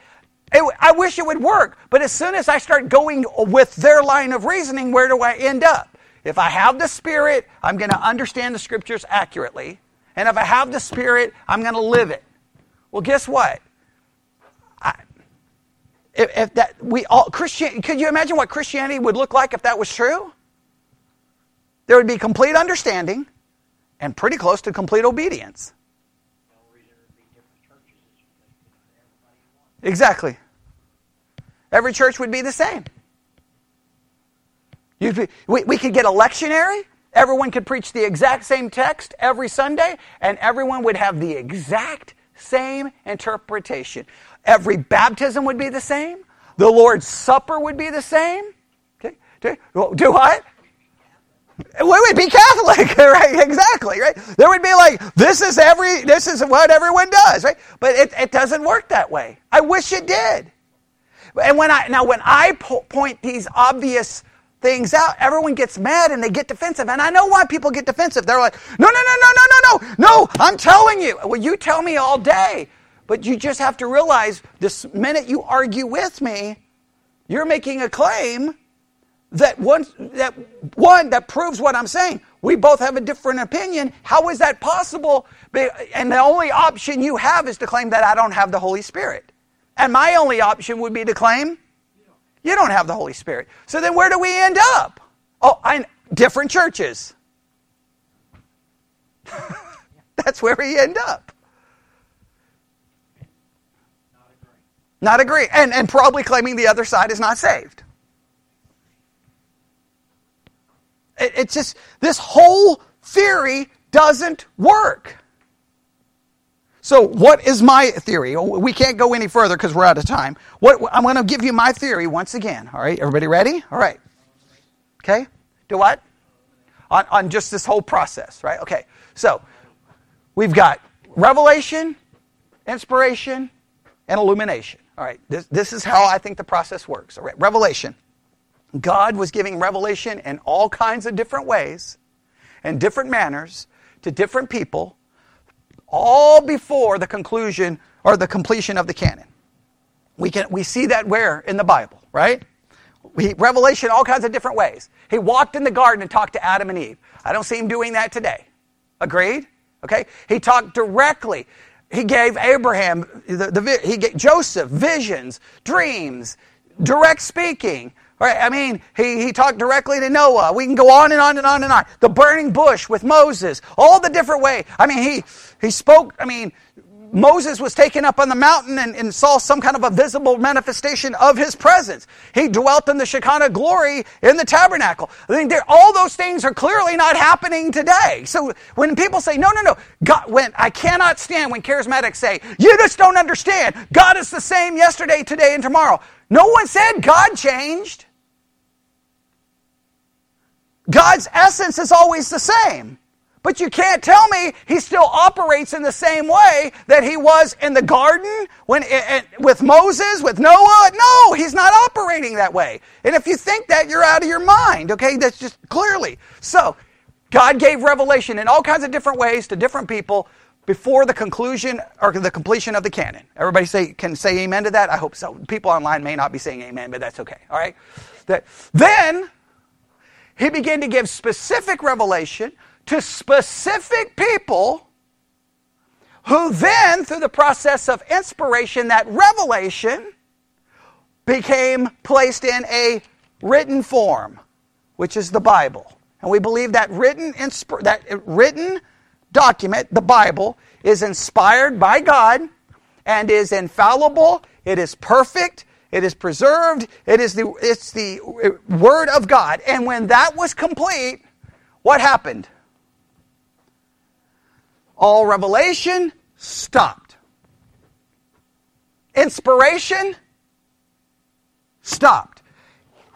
it, I wish it would work. But as soon as I start going with their line of reasoning, where do I end up? If I have the Spirit, I'm going to understand the scriptures accurately. And if I have the Spirit, I'm going to live it. Well, guess what? If, if, that we all Christian, could you imagine what Christianity would look like if that was true? There would be complete understanding and pretty close to complete obedience. Exactly. Every church would be the same. Be, we, we could get a lectionary. Everyone could preach the exact same text every Sunday, and everyone would have the exact same interpretation. Every baptism would be the same. The Lord's Supper would be the same. Okay? Do, do what? We would be Catholic, *laughs* right? Exactly, right? There would be like, this is every, this is what everyone does, right? But it, it doesn't work that way. I wish it did. And when I, now when I po- point these obvious things out, everyone gets mad and they get defensive. And I know why people get defensive. They're like, no, no, no, no, no, no, no, no, I'm telling you. Well, you tell me all day. But you just have to realize this minute you argue with me, you're making a claim that one that one that proves what I'm saying. We both have a different opinion. How is that possible? And the only option you have is to claim that I don't have the Holy Spirit. And my only option would be to claim you don't have the Holy Spirit. So then where do we end up? Oh, I, different churches. *laughs* That's where we end up. Not agree. And, and probably claiming the other side is not saved. It, it's just, this whole theory doesn't work. So, what is my theory? We can't go any further because we're out of time. What, I'm going to give you my theory once again. All right, everybody ready? All right. Okay. Do what? On, on just this whole process, right? Okay. So, we've got revelation, inspiration, and illumination. All right. This, this is how I think the process works. All right. Revelation. God was giving revelation in all kinds of different ways and different manners to different people, all before the conclusion or the completion of the canon. We, can, we see that where? In the Bible, right? Revelation all kinds of different ways. He walked in the garden and talked to Adam and Eve. I don't see him doing that today. Agreed? Okay? He talked directly. He gave Abraham, the, the, he gave Joseph visions, dreams, direct speaking, Right? I mean, he, he talked directly to Noah. We can go on and on and on and on. The burning bush with Moses, all the different way. I mean, he, he spoke, I mean, Moses was taken up on the mountain and, and, saw some kind of a visible manifestation of his presence. He dwelt in the Shekinah glory in the tabernacle. I mean, all those things are clearly not happening today. So when people say, no, no, no, God, when I cannot stand when charismatics say, you just don't understand. God is the same yesterday, today, and tomorrow. No one said God changed. God's essence is always the same. But you can't tell me he still operates in the same way that he was in the garden when eh, eh, with Moses, with Noah. No, he's not operating that way. And if you think that, you're out of your mind. Okay, that's just clearly. So, God gave revelation in all kinds of different ways to different people before the conclusion or the completion of the canon. Everybody say can say amen to that. I hope so. People online may not be saying amen, but that's okay. All right. That then he began to give specific revelation to specific people who then, through the process of inspiration, that revelation became placed in a written form, which is the Bible. And we believe that written, that written document, the Bible, is inspired by God and is infallible, it is perfect, it is preserved. It is the, it's the Word of God. And when that was complete, what happened? All revelation stopped. Inspiration stopped.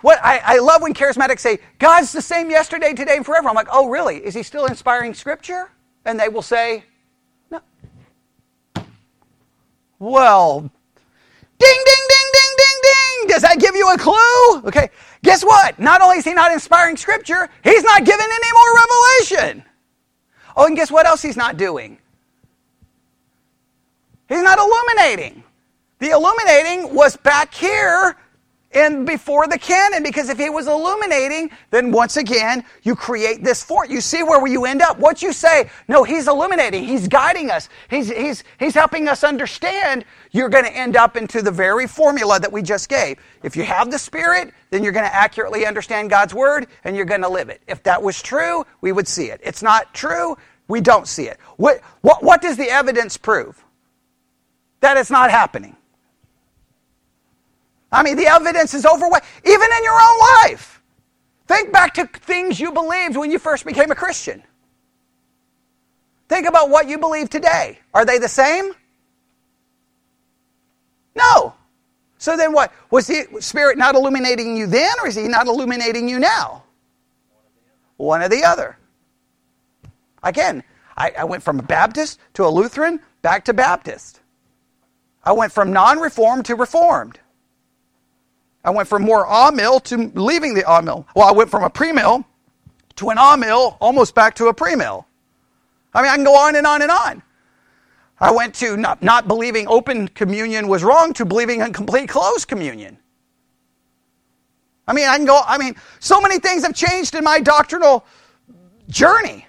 What I, I love when charismatics say, God's the same yesterday, today, and forever. I'm like, oh, really? Is he still inspiring scripture? And they will say, no. Well, ding, ding, ding, ding, ding, inspiring? Does that give you a clue? Okay, guess what? Not only is he not inspiring scripture, he's not giving any more revelation. Oh, and guess what else he's not doing? He's not illuminating. The illuminating was back here and before the canon because if he was illuminating then once again you create this fort. You see where you end up. What you say no he's illuminating. He's guiding us. He's, he's, he's helping us understand you're going to end up into the very formula that we just gave. If you have the spirit then you're going to accurately understand god's word and you're going to live it. If that was true we would see it. It's not true we don't see it. What, what, what does the evidence prove? That it's not happening I mean, the evidence is overwhelming, even in your own life. Think back to things you believed when you first became a Christian. Think about what you believe today. Are they the same? No. So then what? Was the Spirit not illuminating you then, or is He not illuminating you now? One or the other. Again, I, I went from a Baptist to a Lutheran, back to Baptist. I went from non reformed to reformed. I went from more A Mill to leaving the A Mill. Well, I went from a pre mill to an A Mill, almost back to a pre mill. I mean, I can go on and on and on. I went to not, not believing open communion was wrong to believing in complete closed communion. I mean, I can go, I mean, so many things have changed in my doctrinal journey.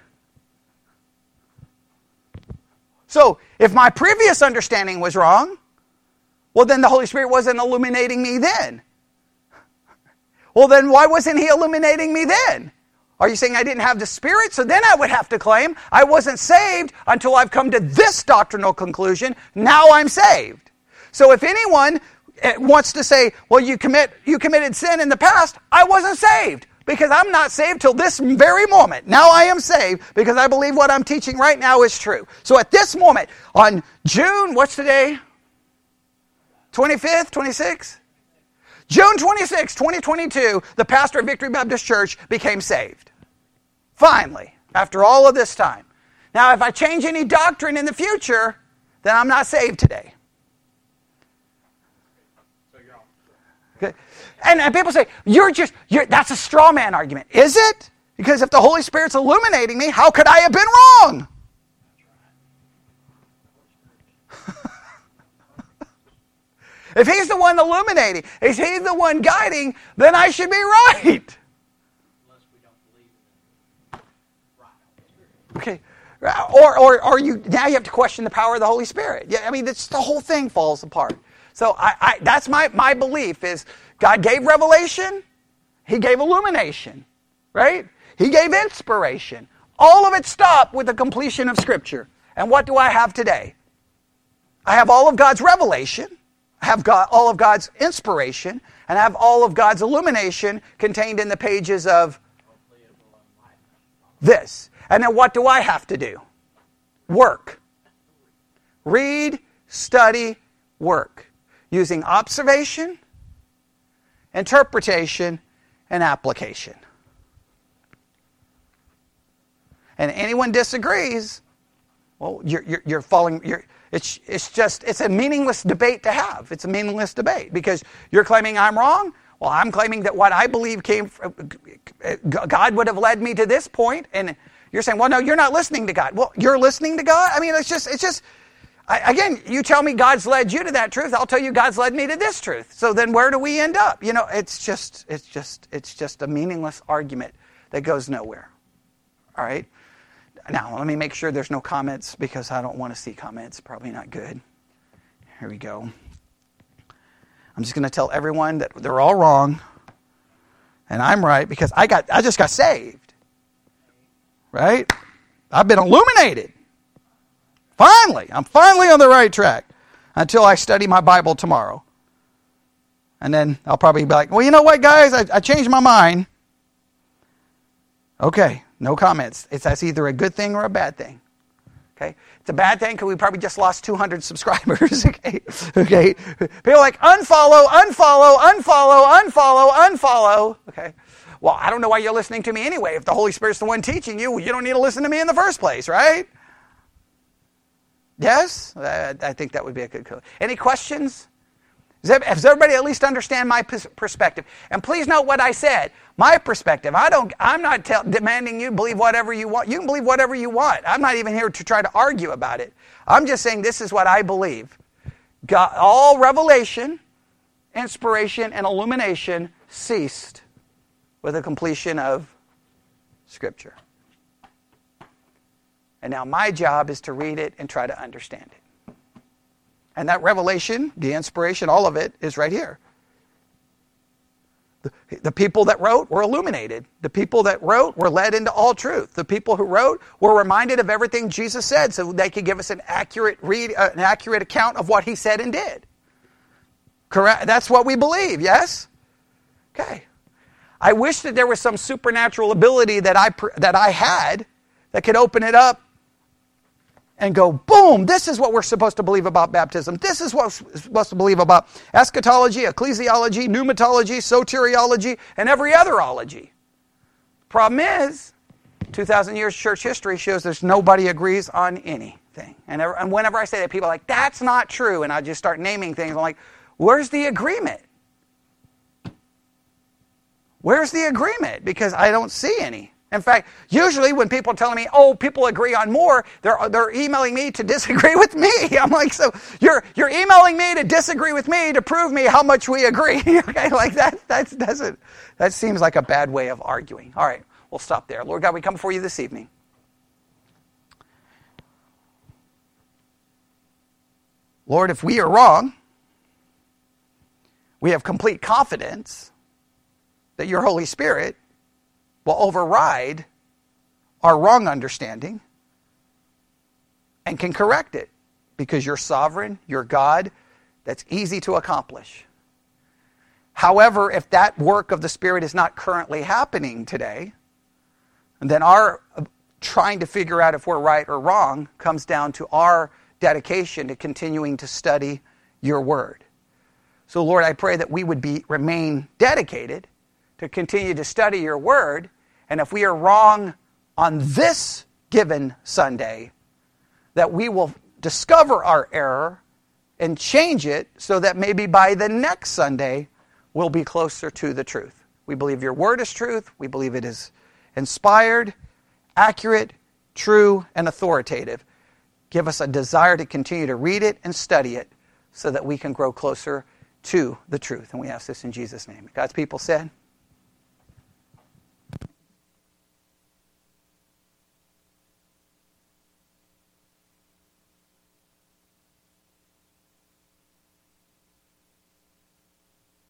So, if my previous understanding was wrong, well, then the Holy Spirit wasn't illuminating me then. Well, then why wasn't he illuminating me then? Are you saying I didn't have the Spirit? So then I would have to claim I wasn't saved until I've come to this doctrinal conclusion. Now I'm saved. So if anyone eh, wants to say, well, you, commit, you committed sin in the past, I wasn't saved because I'm not saved till this very moment. Now I am saved because I believe what I'm teaching right now is true. So at this moment, on June, what's today? 25th, 26th? June 26, 2022, the pastor of Victory Baptist Church became saved. Finally, after all of this time. Now, if I change any doctrine in the future, then I'm not saved today. Okay. And, and people say, you're just, you're, that's a straw man argument. Is it? Because if the Holy Spirit's illuminating me, how could I have been wrong? If he's the one illuminating, if he's the one guiding, then I should be right. Unless we don't believe right. Okay. Or, or, or you now you have to question the power of the Holy Spirit. Yeah, I mean, the whole thing falls apart. So I, I, that's my, my belief is God gave revelation, He gave illumination, right? He gave inspiration. All of it stopped with the completion of Scripture. And what do I have today? I have all of God's revelation have got all of God's inspiration and have all of God's illumination contained in the pages of this. And then what do I have to do? Work. Read, study, work. Using observation, interpretation, and application. And anyone disagrees, well, you're, you're, you're falling, you're, it's, it's just, it's a meaningless debate to have. It's a meaningless debate because you're claiming I'm wrong. Well, I'm claiming that what I believe came from, uh, God would have led me to this point, and you're saying, well, no, you're not listening to God. Well, you're listening to God. I mean, it's just, it's just. I, again, you tell me God's led you to that truth. I'll tell you God's led me to this truth. So then, where do we end up? You know, it's just, it's just, it's just a meaningless argument that goes nowhere. All right. Now, let me make sure there's no comments because I don't want to see comments. Probably not good. Here we go. I'm just going to tell everyone that they're all wrong and I'm right because I got I just got saved. Right? I've been illuminated. Finally, I'm finally on the right track until I study my Bible tomorrow. And then I'll probably be like, well, you know what, guys? I, I changed my mind. Okay, no comments. It's that's either a good thing or a bad thing. Okay, it's a bad thing because we probably just lost 200 *laughs* subscribers. okay, okay. People like unfollow, unfollow, unfollow, unfollow, unfollow. Okay. Well, I don't know why you're listening to me anyway. If the Holy Spirit's the one teaching you, you don't need to listen to me in the first place, right? Yes, I think that would be a good. Code. Any questions? Does everybody at least understand my perspective? And please note what I said. My perspective. I don't. I'm not tell, demanding you believe whatever you want. You can believe whatever you want. I'm not even here to try to argue about it. I'm just saying this is what I believe. God, all revelation, inspiration, and illumination ceased with the completion of Scripture. And now my job is to read it and try to understand it. And that revelation, the inspiration, all of it is right here. The, the, people that wrote were illuminated. The people that wrote were led into all truth. The people who wrote were reminded of everything Jesus said so they could give us an accurate read, uh, an accurate account of what he said and did. Correct? That's what we believe, yes? Okay. I wish that there was some supernatural ability that I, that I had that could open it up and go, boom, this is what we're supposed to believe about baptism. This is what we're supposed to believe about eschatology, ecclesiology, pneumatology, soteriology, and every other ology. Problem is, 2,000 years church history shows there's nobody agrees on anything. And, ever, and whenever I say that, people are like, that's not true. And I just start naming things. I'm like, where's the agreement? Where's the agreement? Because I don't see any. In fact, usually when people are telling me, oh, people agree on more, they're, they're emailing me to *laughs* disagree with me. I'm like, so you're, you're emailing me to disagree with me to prove me how much we agree. *laughs* okay, like that, that doesn't, that seems like a bad way of arguing. All right, we'll stop there. Lord God, we come before you this evening. Lord, if we are wrong, we have complete confidence that your Holy Spirit will override our wrong understanding and can correct it because you're sovereign, you're God. That's easy to accomplish. However, if that work of the Spirit is not currently happening today, then our uh, trying to figure out if we're right or wrong comes down to our dedication to continuing to study your word. So Lord, I pray that we would be remain dedicated to continue to study your word and if we are wrong on this given Sunday, that we will discover our error and change it so that maybe by the next Sunday we'll be closer to the truth. We believe your word is truth. We believe it is inspired, accurate, true, and authoritative. Give us a desire to continue to read it and study it so that we can grow closer to the truth. And we ask this in Jesus' name. God's people said,